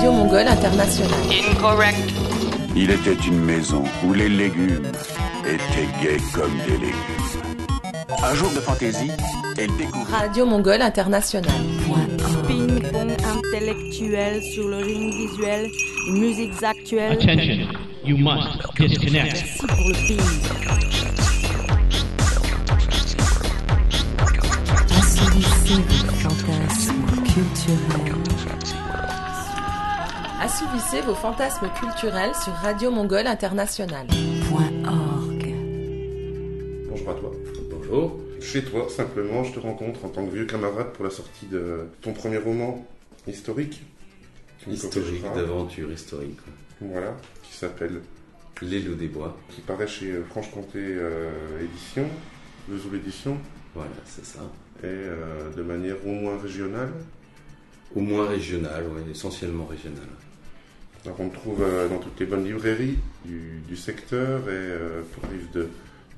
Radio Mongole International. Incorrect. Il était une maison où les légumes étaient gays comme des légumes. Un jour de fantaisie, elle découvre Radio Mongole International. Ping-pong intellectuel sur le ring visuel, musiques actuelles. Attention, you must disconnect. Merci pour le ping. Assouvissez vos fantasmes culturels. Assouvissez vos fantasmes culturels sur Radio Mongole International. .org. Bonjour à toi. Bonjour. Chez toi, simplement, je te rencontre en tant que vieux camarade pour la sortie de ton premier roman historique. Historique, d'aventure historique. Voilà, qui s'appelle, Les loups des bois. qui paraît chez euh, Franche-Comté euh, Édition, Vesoul Édition, Voilà, c'est ça. et euh, de manière au moins régionale. Au moins régional, ouais, essentiellement régional. Alors on le trouve euh, dans toutes les bonnes librairies du, du secteur et euh, pour un livre de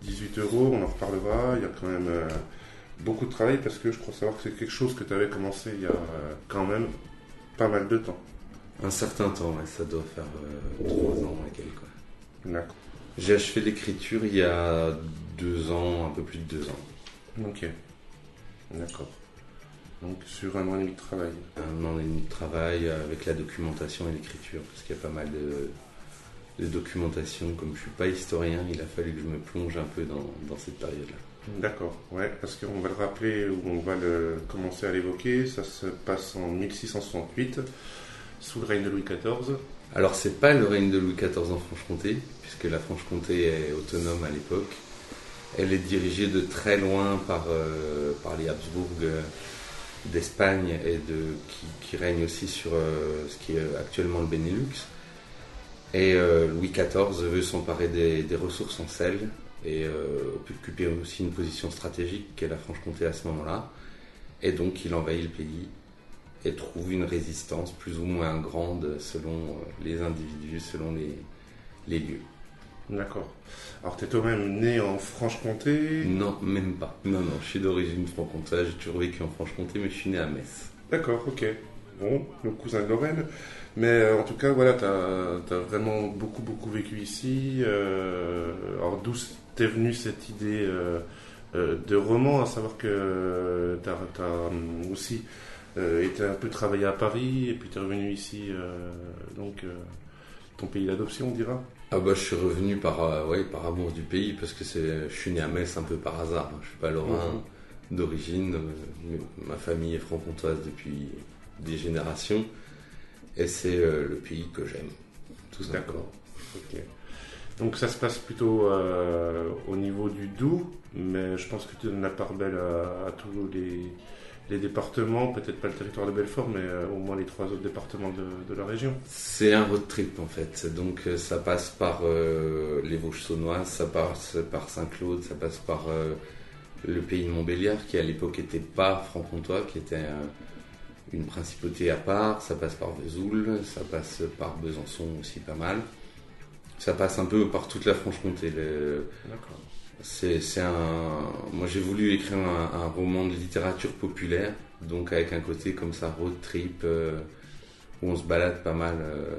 18 euros, on en reparlera. Il y a quand même euh, beaucoup de travail parce que je crois savoir que c'est quelque chose que tu avais commencé il y a quand même pas mal de temps. Un certain temps, ouais, ça doit faire euh, trois ans et quelques. D'accord. J'ai achevé l'écriture il y a deux ans, un peu plus de deux ans. Ok. D'accord. Donc sur un an et demi de travail. Un an et demi de travail avec la documentation et l'écriture, parce qu'il y a pas mal de, de documentation. Comme je suis pas historien, il a fallu que je me plonge un peu dans, dans cette période-là. D'accord, ouais, parce qu'on va le rappeler ou on va le commencer à l'évoquer. Ça se passe en 1668, sous le règne de Louis XIV. Alors c'est pas le règne de Louis XIV en Franche-Comté, puisque la Franche-Comté est autonome à l'époque. Elle est dirigée de très loin par, euh, par les Habsbourg euh, d'Espagne et de, qui, règnent aussi sur euh, ce qui est actuellement le Benelux. Et euh, Louis XIV veut s'emparer des, ressources en sel et euh, occuper aussi une position stratégique qu'est la Franche-Comté à ce moment-là. Et donc il envahit le pays et trouve une résistance plus ou moins grande selon les individus, selon les lieux. D'accord. Alors t'es toi-même né en Franche-Comté? Non, même pas. Non, non, je suis d'origine franc-comtoise, j'ai toujours vécu en Franche-Comté, mais je suis né à Metz. D'accord, ok. Bon, nos cousins de Lorraine. Mais euh, en tout cas, voilà, t'as as vraiment beaucoup, beaucoup vécu ici. Euh, alors d'où t'es venue cette idée euh, de roman, à savoir que t'as as aussi euh, été un peu travaillé à Paris, et puis t'es revenu ici, donc ton pays d'adoption, on dira? Ah bah je suis revenu par, euh, ouais, par amour du pays, parce que c'est, je suis né à Metz un peu par hasard. hein. Je suis pas lorrain d'origine, euh, ma famille est franc-comtoise depuis des générations, et c'est euh, le pays que j'aime, tout simplement. D'accord. Donc ça se passe plutôt euh, au niveau du Doubs, mais je pense que tu donnes la part belle à, à tous les, les départements, peut-être pas le territoire de Belfort, mais euh, au moins les trois autres départements de, de la région. C'est un road trip en fait. Donc euh, ça passe par euh, les Vosges saunoises, ça passe par Saint-Claude, ça passe par euh, le pays de Montbéliard qui à l'époque n'était pas franc-comtois, qui était euh, une principauté à part, ça passe par Vesoul, ça passe par Besançon aussi pas mal. Ça passe un peu par toute la Franche-Comté. Le- D'accord. C'est, un. Moi, j'ai voulu écrire un, un roman de littérature populaire, donc avec un côté comme ça road trip euh, où on se balade pas mal euh,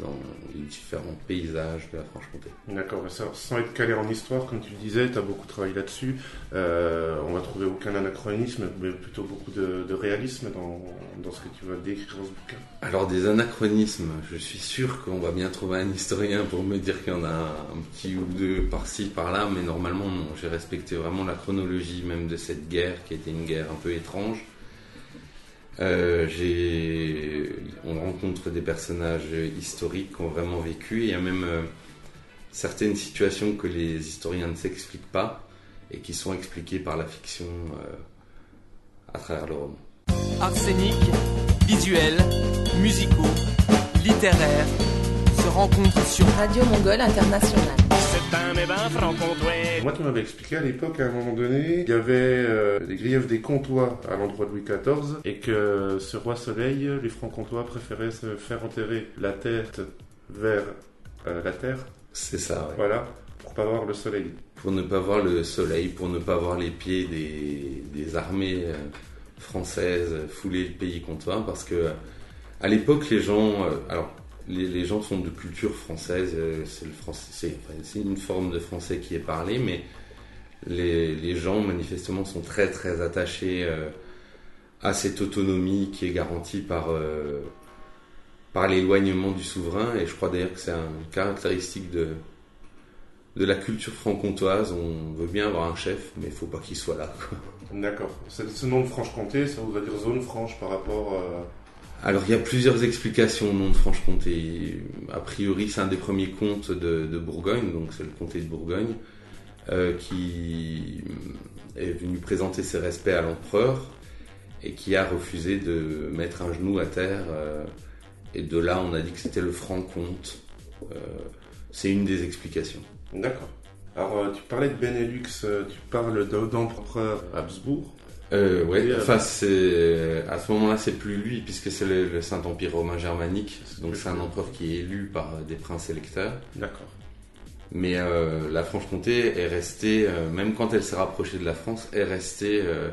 dans les différents paysages de la Franche-Comté. D'accord. Ça, Sans être calé en histoire, comme tu le disais, tu as beaucoup travaillé là-dessus. Euh, on va trouver aucun anachronisme, mais plutôt beaucoup de, de réalisme dans, dans ce que tu vas décrire dans ce bouquin. Alors des anachronismes, je suis sûr qu'on va bien trouver un historien pour me dire qu'il y en a un petit ou deux par-ci par-là, mais normalement non. J'ai respecté vraiment la chronologie même de cette guerre qui était une guerre un peu étrange. Euh, on rencontre des personnages historiques qui ont vraiment vécu. Il y a même euh, certaines situations que les historiens ne s'expliquent pas et qui sont expliquées par la fiction euh, à travers le roman. Arsenic, visuels, musicaux, littéraires se rencontrent sur Radio Mongole International. C'est un franc-comtois. Moi, tu m'avais expliqué à l'époque, à un moment donné, il y avait euh, les griefs des comtois à l'endroit de Louis XIV et que ce roi Soleil, les francs-comtois préféraient se faire enterrer la tête vers euh, la terre, C'est ça, ouais. voilà, pour pas voir le soleil. pour ne pas voir le soleil, pour ne pas voir les pieds des, des armées euh, françaises fouler le pays comtois, parce que À l'époque, les gens, euh, alors les, gens sont de culture française, euh, c'est une forme de français qui est parlé, mais les, gens manifestement sont très très attachés euh, à cette autonomie qui est garantie par euh, par l'éloignement du souverain, et je crois d'ailleurs que c'est une caractéristique de de la culture franc-comtoise. On veut bien avoir un chef, mais il faut pas qu'il soit là. D'accord. Ce nom de Franche-Comté, ça voudrait dire zone franche par rapport. Alors il y a plusieurs explications au nom de Franche-Comté. A priori, c'est un des premiers comtes de, Bourgogne, donc c'est le comté de Bourgogne, euh, qui est venu présenter ses respects à l'empereur et qui a refusé de mettre un genou à terre. euh, et de là, on a dit que c'était le franc-comte. Euh, c'est une des explications. D'accord. Alors, tu parlais de Benelux, tu parles de- d'empereur Habsbourg. Euh, ouais, euh, enfin, c'est, à ce moment-là, c'est plus lui, puisque c'est le, le Saint-Empire romain germanique. Donc, c'est un empereur qui est élu par des princes électeurs. D'accord. Mais euh, la Franche-Comté est restée, euh, même quand elle s'est rapprochée de la France, est restée euh,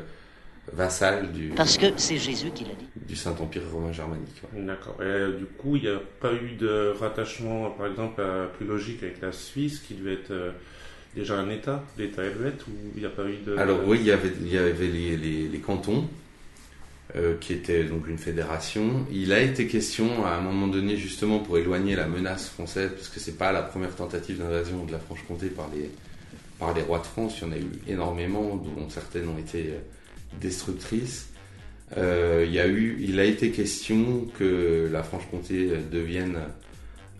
vassale du, Parce que c'est Jésus qui l'a dit. du Saint-Empire romain germanique. ouais. D'accord. Et euh, du coup, il n'y a pas eu de rattachement, par exemple, à- plus logique avec la Suisse, qui devait être euh, déjà un État, l'État helvète, ou il n'y a pas eu de. Alors oui, il y avait, les, cantons, euh, qui étaient donc une fédération. Il a été question à un moment donné, justement, pour éloigner la menace française, parce que c'est pas la première tentative d'invasion de la Franche-Comté par les, par les rois de France. Il y en a eu énormément, dont certaines ont été euh, destructrices. Euh, il a été question que la Franche-Comté devienne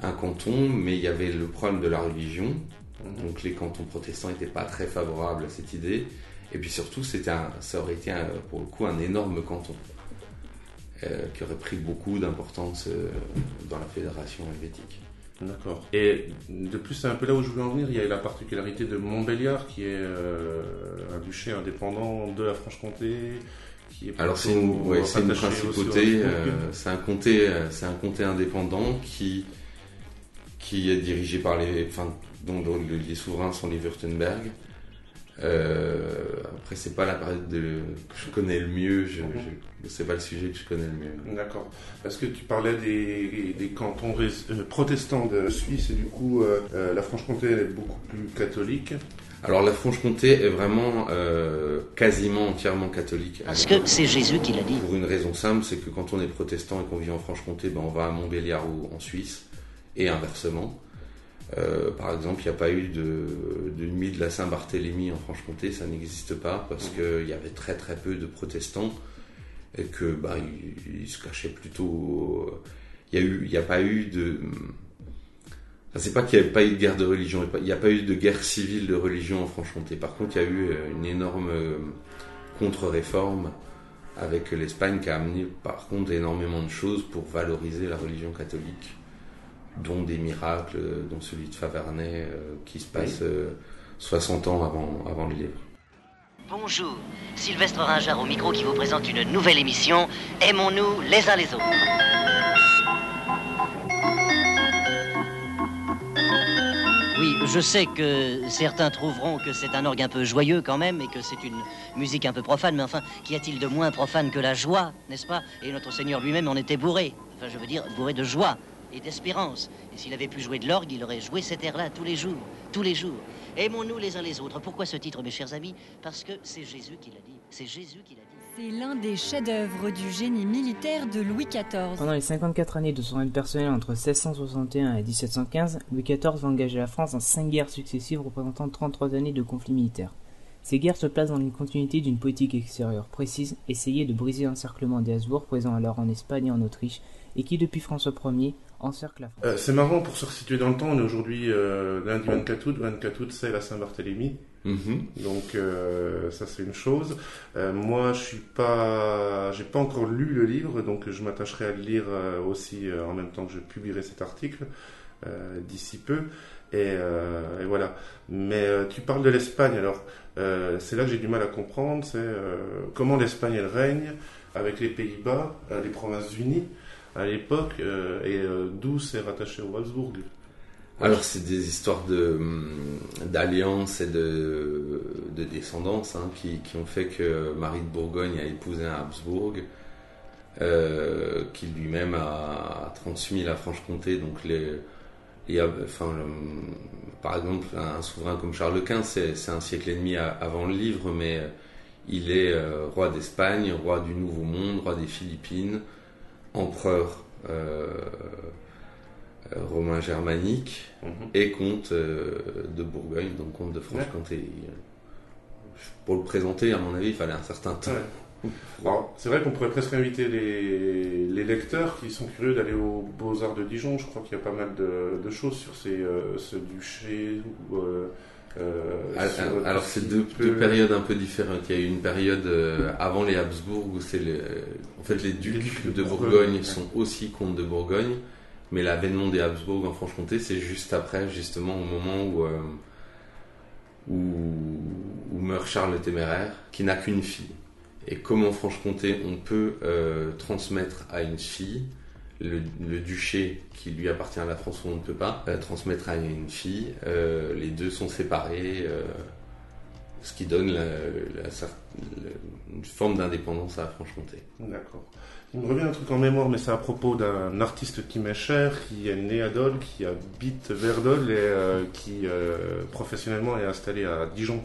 un canton, mais il y avait le problème de la religion. Donc les cantons protestants n'étaient pas très favorables à cette idée. Et puis surtout, c'était un, ça aurait été un- pour le coup un énorme canton euh, qui aurait pris beaucoup d'importance euh, dans la fédération helvétique. D'accord. Et de plus, c'est un peu là où je voulais en venir. Il y a la particularité de Montbéliard, qui est euh, un duché indépendant de la Franche-Comté. Qui est Alors c'est une, ouais, c'est principauté, c'est un comté, c'est un comté indépendant qui qui est dirigé par les, enfin, dont, dont le- les souverains sont les Württemberg. Euh, après, c'est pas la période de, que je connais le mieux. Je, Mhm. je- c'est pas le sujet que je connais le mieux. D'accord. Parce que tu parlais des, des cantons euh, protestants de Suisse et du coup euh, euh, la Franche-Comté est beaucoup plus catholique. Alors la Franche-Comté est vraiment euh, quasiment entièrement catholique. Parce que c'est Jésus qui l'a dit. Pour une raison simple, c'est que quand on est protestant et qu'on vit en Franche-Comté, ben on va à Montbéliard ou en Suisse, et inversement. Euh, par exemple, il n'y a pas eu de, de nuit de la Saint-Barthélemy en Franche-Comté, ça n'existe pas parce qu'il y avait très très peu de protestants et que bah, ils, se cachaient plutôt. Il y a eu, il n'y a pas eu de. Enfin, c'est pas qu'il n'y avait pas eu de guerre de religion, il n'y a pas eu de guerre civile de religion en Franche-Comté. Par contre, il y a eu euh, une énorme euh, contre-réforme avec l'Espagne qui a amené par contre énormément de choses pour valoriser la religion catholique, dont des miracles, euh, dont celui de Faverney euh, qui se passe euh, 60 ans avant, avant le livre. Bonjour, Sylvestre Ringard au micro qui vous présente une nouvelle émission Aimons-nous les uns les autres. Oui, je sais que certains trouveront que c'est un orgue un peu joyeux quand même et que c'est une musique un peu profane, mais enfin, qu'y a-t-il de moins profane que la joie, n'est-ce pas? Et notre Seigneur lui-même en était bourré. Enfin, je veux dire, bourré de joie et d'espérance. Et s'il avait pu jouer de l'orgue, il aurait joué cet air-là tous les jours, tous les jours. Aimons-nous les uns les autres. Pourquoi ce titre, mes chers amis? Parce que c'est Jésus qui l'a dit. C'est Jésus qui l'a dit. C'est l'un des chefs-d'œuvre du génie militaire de Louis XIV. Pendant les 54 années de son règne personnel entre 1661 et 1715, Louis XIV va engager la France dans cinq guerres successives représentant 33 années de conflits militaires. Ces guerres se placent dans une continuité d'une politique extérieure précise, essayer de briser l'encerclement des Habsbourg présents alors en Espagne et en Autriche, et qui depuis François Ier encercle la France. Euh, c'est marrant pour se resituer dans le temps. On est aujourd'hui euh, lundi 24 août. 24 août, c'est la Saint-Barthélemy. Mhm. Donc euh, ça c'est une chose. Euh, moi je suis pas, j'ai pas encore lu le livre, donc je m'attacherai à le lire euh, aussi euh, en même temps que je publierai cet article euh, d'ici peu. Et, euh, et voilà. Mais euh, tu parles de l'Espagne, alors euh, c'est là que j'ai du mal à comprendre, c'est euh, comment l'Espagne elle règne avec les Pays-Bas, euh, les Provinces-Unies à l'époque, euh, et euh, d'où c'est rattaché au Habsbourg. Alors c'est des histoires de hum, d'alliance et de, de descendance hein, qui, qui ont fait que Marie de Bourgogne a épousé un Habsbourg. euh, qui lui-même a transmis la Franche-Comté. Donc les, a, enfin, par exemple, un souverain comme Charles Quint, c'est un siècle et demi avant le livre, mais il est roi d'Espagne, roi du Nouveau Monde, roi des Philippines, empereur euh, euh, romain germanique et comte euh, de Bourgogne, donc comte de Franche-Comté. Pour le présenter, à mon avis, il fallait un certain temps. Ouais. C'est vrai qu'on pourrait presque inviter les, les lecteurs qui sont curieux d'aller aux Beaux-Arts de Dijon. Je crois qu'il y a pas mal de, de choses sur ces, euh, ce duché. Euh, euh, Ah, Alors c'est deux, peu- deux périodes un peu différentes. Il y a eu une période euh, avant les Habsbourg où c'est le- en fait les ducs ducs de de Bourgogne, sont aussi comtes de Bourgogne, mais l'avènement des Habsbourg en Franche-Comté c'est juste après justement au moment où euh, où, où meurt Charles le Téméraire qui n'a qu'une fille. Et comme en Franche-Comté on peut transmettre à une fille le, le duché qui lui appartient à la France on ne peut pas euh, transmettre à une fille. Euh, les deux sont séparés, euh, ce qui donne la- la- le- une forme d'indépendance à la Franche-Comté. D'accord. Il me revient un truc en mémoire, mais c'est à propos d'un artiste qui m'est cher, qui est né à Dole, qui habite vers Dole et euh, qui euh, professionnellement est installé à Dijon.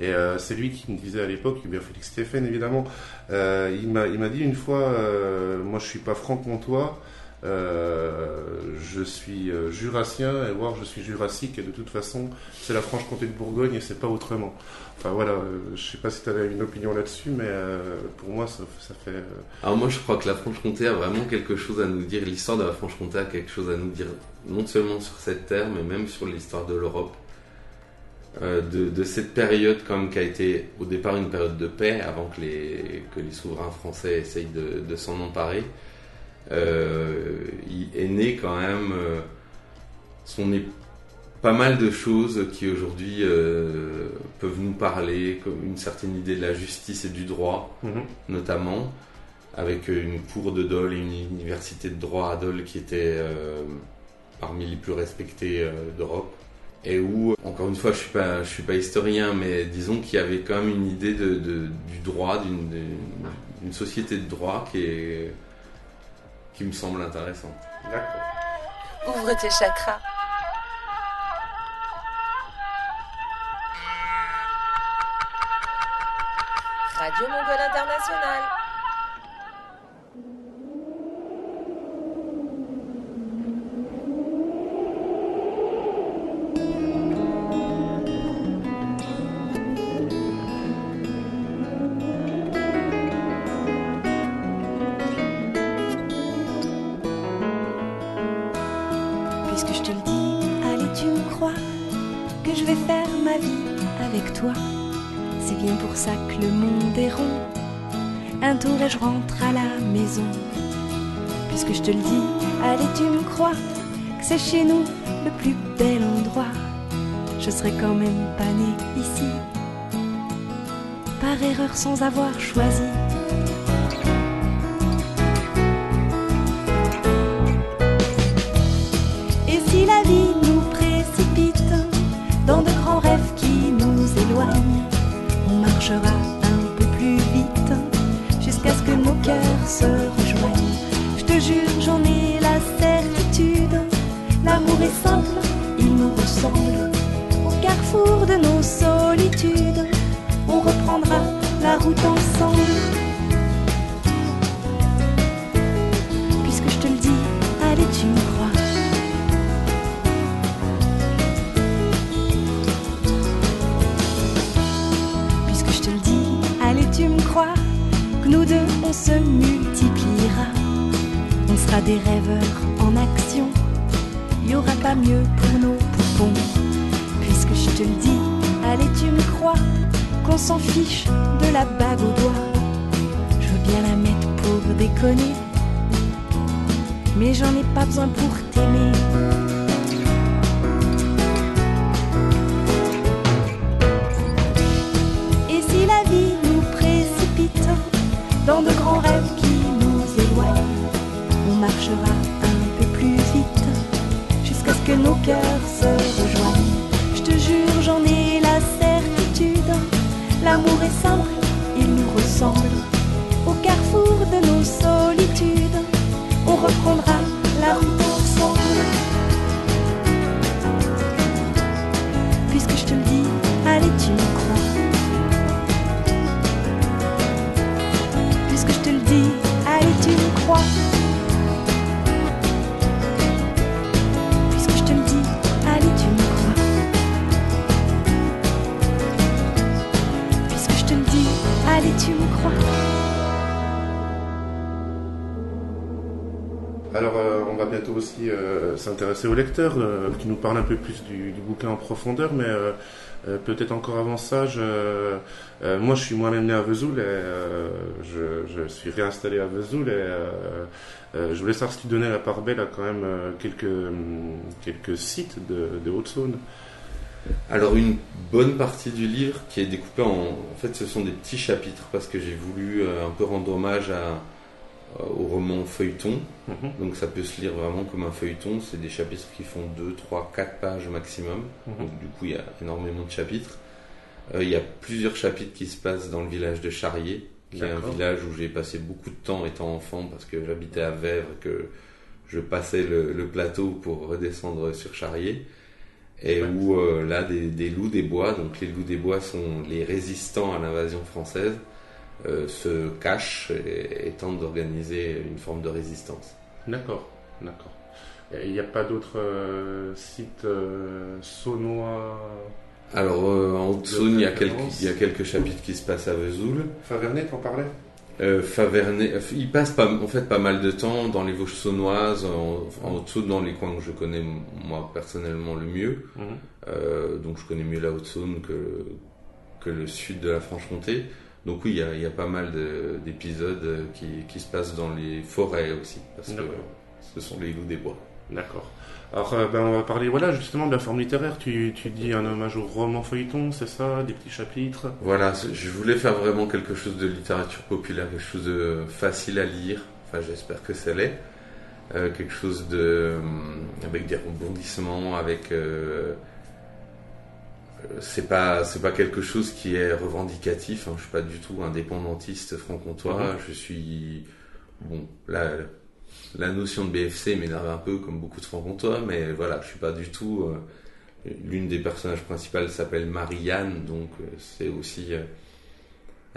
Et euh, c'est lui qui me disait à l'époque, Hubert Félix Stéphane évidemment, euh, il m'a dit une fois, euh, moi je suis pas franc-comtois, euh, je suis jurassien, et voir je suis jurassique, et de toute façon c'est la Franche-Comté de Bourgogne et c'est pas autrement. Enfin voilà, je sais pas si tu avais une opinion là-dessus, mais pour moi ça, ça fait... Alors moi je crois que la Franche-Comté a vraiment quelque chose à nous dire, l'histoire de la Franche-Comté a quelque chose à nous dire, non seulement sur cette terre, mais même sur l'histoire de l'Europe. Euh, de, de cette période comme qui a été au départ une période de paix avant que les, que les souverains français essayent de, de s'en emparer. Euh, il est né quand même, euh, sont pas mal de choses qui aujourd'hui euh, peuvent nous parler, comme une certaine idée de la justice et du droit, Mhm. notamment, avec une cour de Dole et une université de droit à Dole qui était parmi les plus respectées d'Europe. Et où, encore une fois, je suis pas, je suis pas historien, mais disons qu'il y avait quand même une idée de, de- du droit, d'une, société de droit qui est, qui me semble intéressante. D'accord. Ouvre tes chakras. Radio Mongole Internationale. Le monde est rond. Un tour et je rentre à la maison. Puisque je te le dis, allez, tu me crois que c'est chez nous le plus bel endroit. Je serais quand même pas née ici. Par erreur sans avoir choisi. Mais j'en ai pas besoin pour t'aimer. Et si la vie nous précipite dans de grands rêves qui nous éloignent, on marchera un peu plus vite jusqu'à ce que nos cœurs se rejoignent. Je te jure, j'en ai la certitude. L'amour est simple, il nous ressemble carrefour de nos solitudes, on reprendra la route ensemble. Puisque je te le dis, allez, tu me crois. Puisque je te le dis, allez, tu me crois. Puisque je te le dis, allez, tu y crois. Puisque je te le dis, allez, tu me crois. Alors, euh, on va bientôt aussi euh, s'intéresser au lecteur, euh, qui nous parle un peu plus du, bouquin en profondeur, mais peut-être encore avant ça, moi je suis moi-même né à Vesoul et je, suis réinstallé à Vesoul et je voulais savoir si tu donnais la part belle à quand même euh, quelques, sites de, de Haute-Saône. Alors une bonne partie du livre qui est découpée en... En fait ce sont des petits chapitres parce que j'ai voulu un peu rendre hommage à, au roman feuilleton. Mhm. Donc ça peut se lire vraiment comme un feuilleton. C'est des chapitres qui font 2, 3, 4 pages maximum. Mhm. Donc du coup il y a énormément de chapitres. Euh, il y a plusieurs chapitres qui se passent dans le village de Charrier, qui est un village où j'ai passé beaucoup de temps étant enfant parce que j'habitais à Vèvres, que je passais le, le plateau pour redescendre sur Charrier. Et où euh, là, des, des loups des bois, donc les loups des bois sont les résistants à l'invasion française, euh, se cachent et, et tentent d'organiser une forme de résistance. D'accord, d'accord. Il n'y a pas d'autres euh, sites euh, saunois Alors euh, en De Haute-Saône, il, y a quelques- il y a quelques chapitres qui se passent à Vesoul. Favernet, t'en parlais? Euh, Favernet, il passe pas, en fait pas mal de temps dans les Vosges saônoises, en, en Haute-Saône, dans les coins que je connais moi personnellement le mieux. Mhm. Euh, donc je connais mieux la Haute-Saône que, que le sud de la Franche-Comté. Donc oui, il y a, il y a pas mal de- d'épisodes euh, qui, qui se passent dans les forêts aussi, parce que ce sont les loups des bois. D'accord. Alors, euh, ben, on va parler voilà, justement de la forme littéraire. Tu, tu dis un hommage au roman feuilleton, c'est ça Des petits chapitres Voilà, je voulais faire vraiment quelque chose de littérature populaire, quelque chose de facile à lire. Enfin, j'espère que ça l'est. Euh, quelque chose de avec des rebondissements, avec euh, c'est pas c'est pas quelque chose qui est revendicatif. Hein. Je suis pas du tout indépendantiste franc-comtois. Mhm. Je suis bon la la notion de BFC m'énerve un peu comme beaucoup de franc-comtois, mais voilà, je suis pas du tout. euh, L'une des personnages principales s'appelle Marianne, donc euh, c'est aussi euh,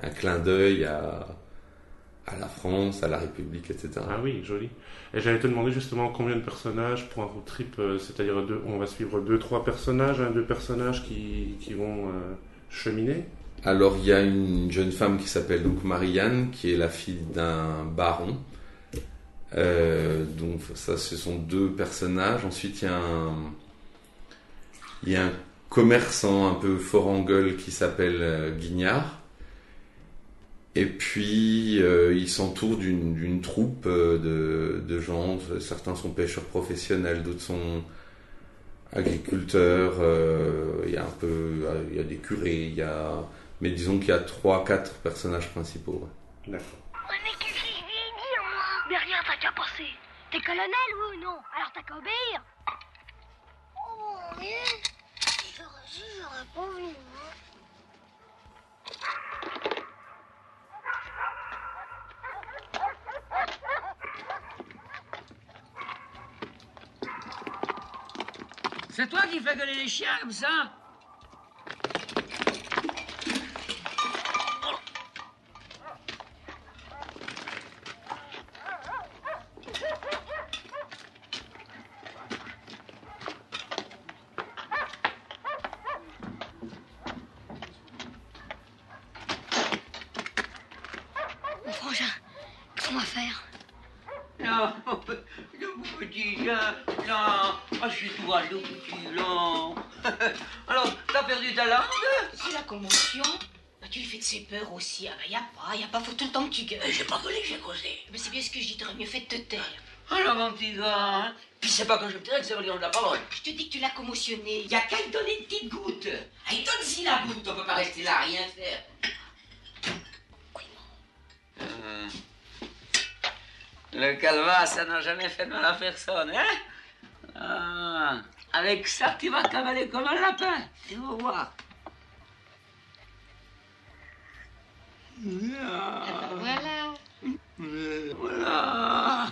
un clin d'œil à, à la France, à la République, etc. Ah oui, joli. Et j'allais te demander justement combien de personnages pour un road trip, euh, c'est-à-dire deux, on va suivre deux, trois personnages, hein, deux personnages qui, qui vont euh, cheminer. Alors il y a une jeune femme qui s'appelle donc Marianne, qui est la fille d'un baron. Euh, donc ça, ce sont deux personnages. Ensuite, il y a un, il y a un commerçant un peu fort en gueule qui s'appelle Guignard. Et puis, euh, il s'entoure d'une d'une troupe euh, de, de gens. Certains sont pêcheurs professionnels, d'autres sont agriculteurs. euh, il y a un peu, il y a des curés, il y a, mais disons qu'il y a trois, quatre personnages principaux. ouais. D'accord. Mais rien, t'as qu'à passer. T'es colonel, oui ou non? Alors t'as qu'à obéir. Oh, mais... J'aurais j'aurais pas voulu, C'est toi qui fais gueuler les chiens comme ça Mon frangin, qu'est-ce qu'on va faire Non, le petit, là, là, ah, je suis tout petit, là. Alors, t'as perdu ta langue C'est la commotion. Bah, tu lui fais de ses peurs aussi. Ah bah y a pas, y a pas, faut tout le temps que tu gueules. J'ai pas gueulé, j'ai causé. Mais c'est bien ce que je dis, t'aurais mieux fait de te taire. Alors, mon petit gars, hein Puis c'est pas quand je me tairai que ça va dire de la parole. Je te dis que tu l'as commotionné. Y a qu'à lui donner une petite goutte. Allez, donne-y la goutte, on peut pas rester là à rien faire. Euh, Le calva, ça n'a jamais fait de mal à personne, hein Ah, Avec ça, tu vas cavaler comme un lapin. Tu vas voir. Voilà. Voilà.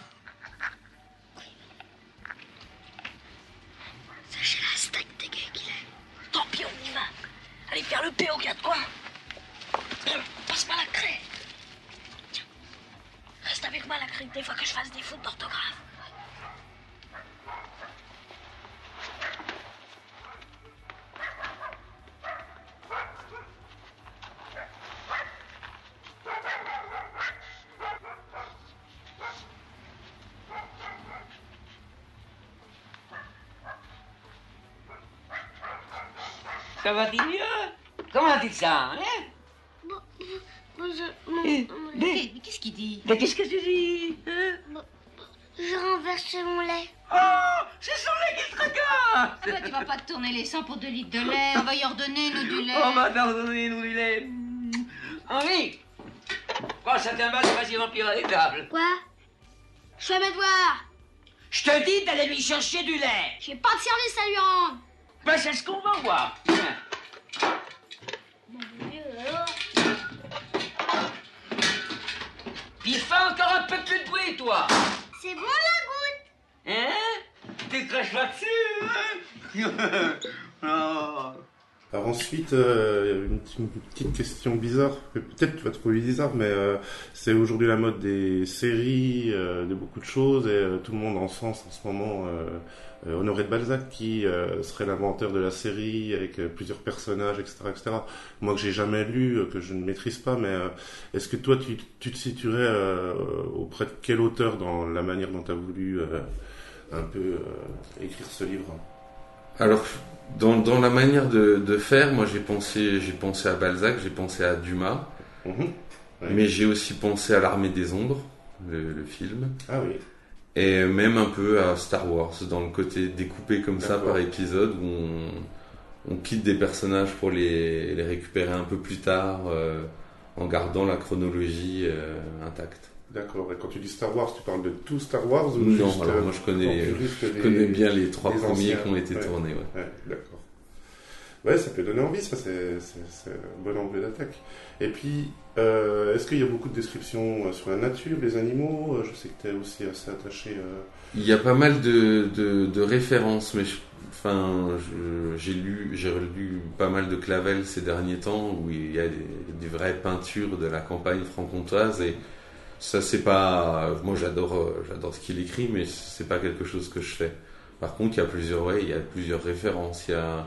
Sachez la steak des gars qu'il est. Tant pis, on y va. Allez, faire le P aux quatre coins. Passe-moi la craie. Tiens. Reste avec moi la craie des fois que je fasse des fautes d'orthographe. Ça va-t-il mieux Comment va-t-il ça hein? Bon, je, mon- Eh, mais- Mais qu'est-ce qu'il dit? Mais qu'est-ce que tu dis? Hein? J'ai renversé mon lait. Oh C'est son lait qui te regarde Ah bah, Tu vas pas te tourner les sangs pour deux litres de lait. On va y ordonner, nous, du lait. On va t'ordonner, nous, du lait. Henri Prends ça t'emballe, vas-y remplir les tables. Quoi? Je fais mes devoirs. Je te dis d'aller lui chercher du lait. J'ai pas de service à lui rendre. Ben, c'est ce qu'on va voir. Alors ensuite, euh, une, petite- question bizarre, que peut-être tu vas trouver bizarre, mais euh, c'est aujourd'hui la mode des séries, euh, de beaucoup de choses, et tout le monde en sens en ce moment Honoré de Balzac, qui serait l'inventeur de la série avec plusieurs personnages, etc., etc. Moi que j'ai jamais lu, que je ne maîtrise pas, mais est-ce que toi tu, te situerais auprès de quel auteur dans la manière dont tu as voulu un peu écrire ce livre? Alors, dans, dans la manière de, de faire, moi j'ai pensé, j'ai pensé à Balzac, j'ai pensé à Dumas, Mhm. Mais j'ai aussi pensé à L'Armée des Ombres, le, le film, Ah oui. et même un peu à Star Wars, dans le côté découpé comme ça par épisode, où on, on quitte des personnages pour les, les récupérer un peu plus tard, euh, en gardant la chronologie euh, intacte. D'accord. Et quand tu dis Star Wars, tu parles de tout Star Wars ou Non, juste, alors euh, moi je connais, non, juste je des- connais bien les trois premiers qui ont été Ouais. tournés. ouais. Ouais, d'accord. Ouais, ça peut donner envie, ça, c'est un bon angle d'attaque. Et puis, euh, est-ce qu'il y a beaucoup de descriptions sur la nature, les animaux? Je sais que tu es aussi assez attaché. euh, Il y a pas mal de, de, références, mais enfin, j'ai lu, j'ai relu pas mal de Clavel ces derniers temps où il y a des, vraies peintures de la campagne franc-comtoise et ça c'est pas, moi j'adore, j'adore ce qu'il écrit, mais c'est pas quelque chose que je fais. Par contre, il y a plusieurs, ouais, il y a plusieurs références. Il y a,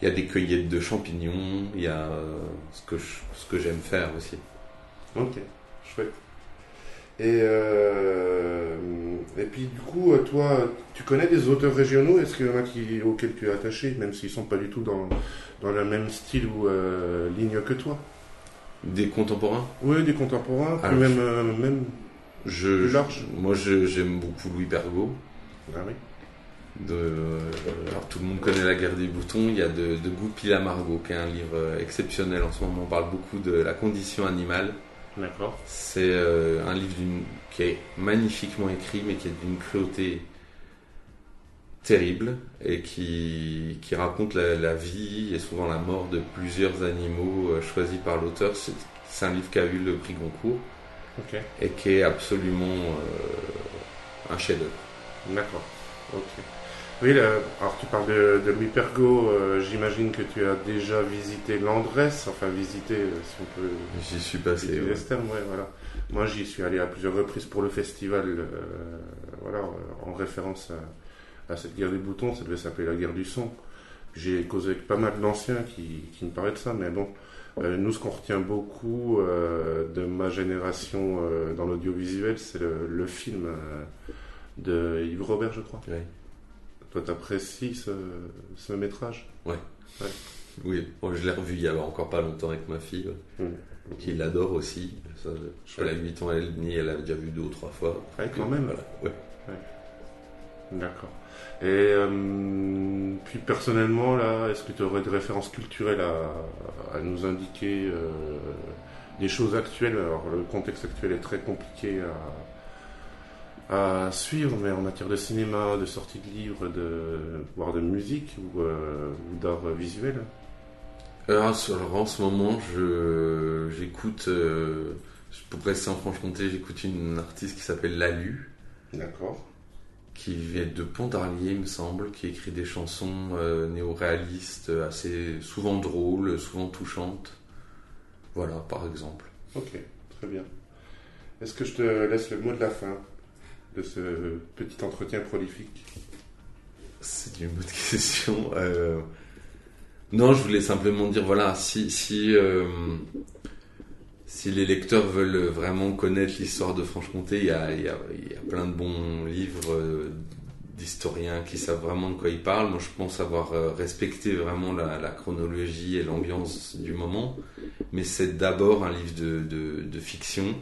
il y a des cueillettes de champignons. Il y a ce que ce que j'aime faire aussi. Ok, chouette. Et, euh, et puis, du coup, euh, toi, tu connais des auteurs régionaux? Est-ce qu'il y en a qui, auxquels tu es attaché, même s'ils sont pas du tout dans, dans le même style ou euh, ligne que toi? Des contemporains? Oui, des contemporains, Alors, même, euh, même Je, plus je- large. moi, je- j'aime beaucoup Louis Pergaud. Ah oui. De, alors, tout le monde connaît La guerre des boutons. Il y a de, de Goupil à Margot, qui est un livre exceptionnel en ce moment. On parle beaucoup de la condition animale. D'accord. C'est euh, un livre qui est magnifiquement écrit, mais qui est d'une cruauté terrible et qui, qui raconte la, la vie et souvent la mort de plusieurs animaux euh, choisis par l'auteur. C'est un livre qui a eu le prix Goncourt et qui est absolument euh, un chef-d'œuvre. D'accord. Ok. Oui, là, alors tu parles de, de Louis Pergaud, euh, j'imagine que tu as déjà visité l'Andresse, enfin visité, euh, si on peut. J'y suis passé, ouais. ouais, voilà. Moi, j'y suis allé à plusieurs reprises pour le festival, euh, voilà, en référence à, à cette guerre des boutons, ça devait s'appeler la guerre du son. J'ai causé avec pas mal d'anciens qui, qui me parlaient de ça, mais bon, euh, nous, ce qu'on retient beaucoup de ma génération dans l'audiovisuel, c'est le, le film de Yves Robert, je crois. Toi, t'apprécies ce, ce métrage Ouais. Ouais. Oui, bon, je l'ai revu il y a encore pas longtemps avec ma fille, ouais, Mmh. qui l'adore aussi. Ça, elle a 8 ans, elle demie, elle a déjà vu deux ou trois fois. Ouais, quand même. Voilà, ouais. D'accord. Et euh, puis personnellement, là, est-ce que tu aurais des références culturelles à, à nous indiquer euh, des choses actuelles? Alors, le contexte actuel est très compliqué à, à suivre, mais en matière de cinéma, de sortie de livres, de, voire de musique ou, euh, ou d'art visuel Alors, sur- alors, en ce moment, je, j'écoute, euh, pour rester en Franche-Comté, j'écoute une artiste qui s'appelle Lalu. D'accord. Qui vient de Pontarlier, il me semble, qui écrit des chansons euh, néo-réalistes, assez souvent drôles, souvent touchantes. Voilà, par exemple. Ok, très bien. Est-ce que je te laisse le mot de la fin? De ce petit entretien prolifique C'est une bonne question. Euh, Non, je voulais simplement dire, voilà, euh, si les lecteurs veulent vraiment connaître l'histoire de Franche-Comté, il y a, plein de bons livres euh, d'historiens qui savent vraiment de quoi ils parlent. Moi, je pense avoir respecté vraiment la, chronologie et l'ambiance du moment. Mais c'est d'abord un livre de, fiction.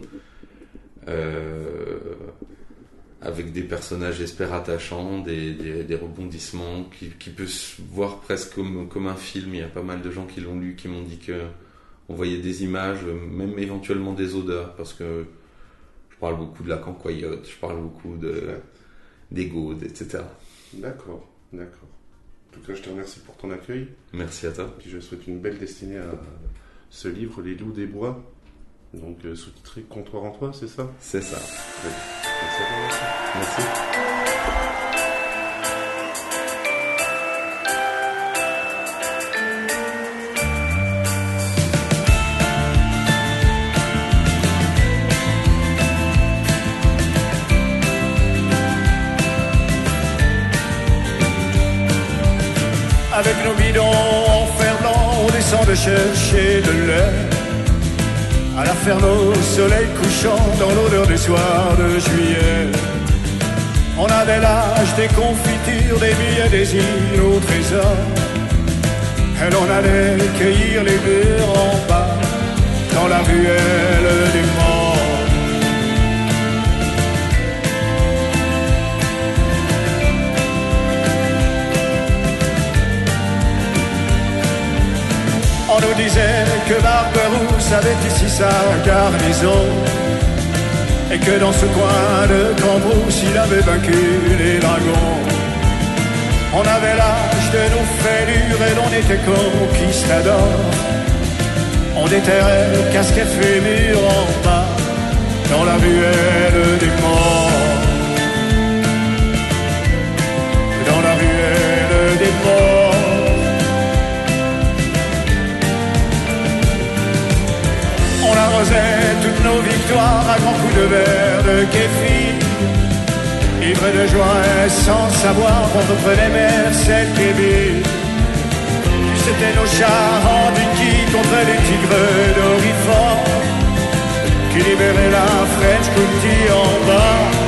Avec des personnages, j'espère, attachants, des, des, des rebondissements, qui, qui peut se voir presque comme, comme un film. Il y a pas mal de gens qui l'ont lu, qui m'ont dit que on voyait des images, même éventuellement des odeurs, parce que je parle beaucoup de la cancoyote, je parle beaucoup de des gaudes, etc. D'accord, d'accord. En tout cas, je te remercie pour ton accueil. Merci à toi. Puis je souhaite une belle destinée à ce livre, Les loups des bois. Donc euh, sous-titré Comptoir en toi, c'est ça? C'est ça. Très bien. Merci à toi. Merci. Avec nos bidons en fer blanc, on descend de chercher de l'air. À la ferme au soleil couchant, dans l'odeur du soir de juillet. On avait l'âge des confitures, des billets, des îles au trésor. Et l'on allait cueillir les murs en bas, dans la ruelle des morts. On nous disait que Barberousse avait ici sa garnison Et que dans ce coin de Cambrousse il avait vaincu les dragons. On avait l'âge de nos fêlures et l'on était conquistadors. On déterrait casquet fait mur en bas Dans la ruelle des morts toutes nos victoires à grands coups de verre de kéfir. Ivre de joie et sans savoir, on reprenait celle qui vit. C'était nos chars en Vicky contre les tigres d'Orifort qui libéraient la French County en bas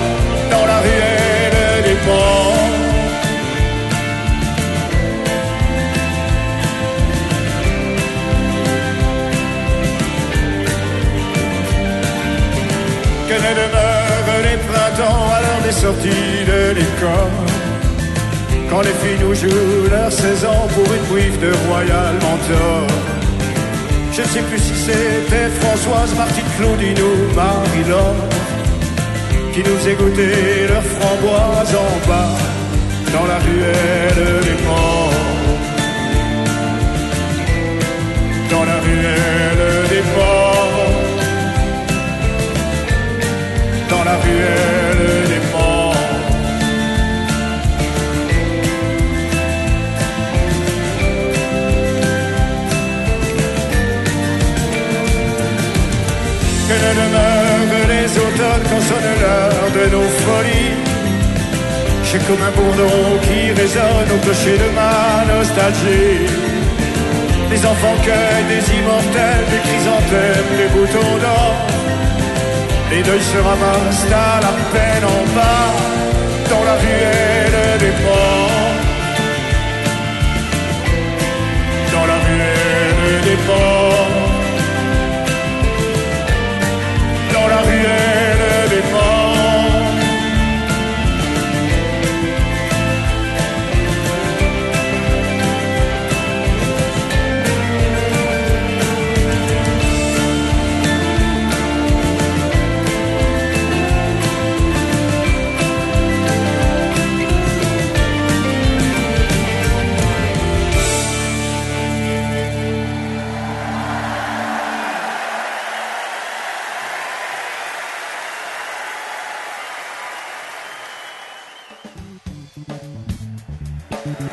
des sorties de l'école. Quand les filles nous jouent leurs 16 ans pour une bouiffe de Royal Mentor. Je ne sais plus si c'était Françoise, Martine, Claudine ou Marie-Laure qui nous faisaient goûter leurs framboises en bas dans la ruelle des morts. Dans la ruelle des morts. dans la ruelle J'ai comme un bourdon qui résonne au clocher de ma nostalgie. Les enfants cueillent des immortels, des chrysanthèmes, des boutons d'or. Les deuils se ramassent à la peine en bas Dans la ruelle des morts Dans la ruelle des morts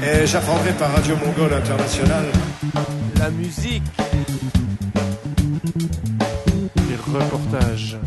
Et j'apprendrai par Radio Mongol International La musique. Les reportages.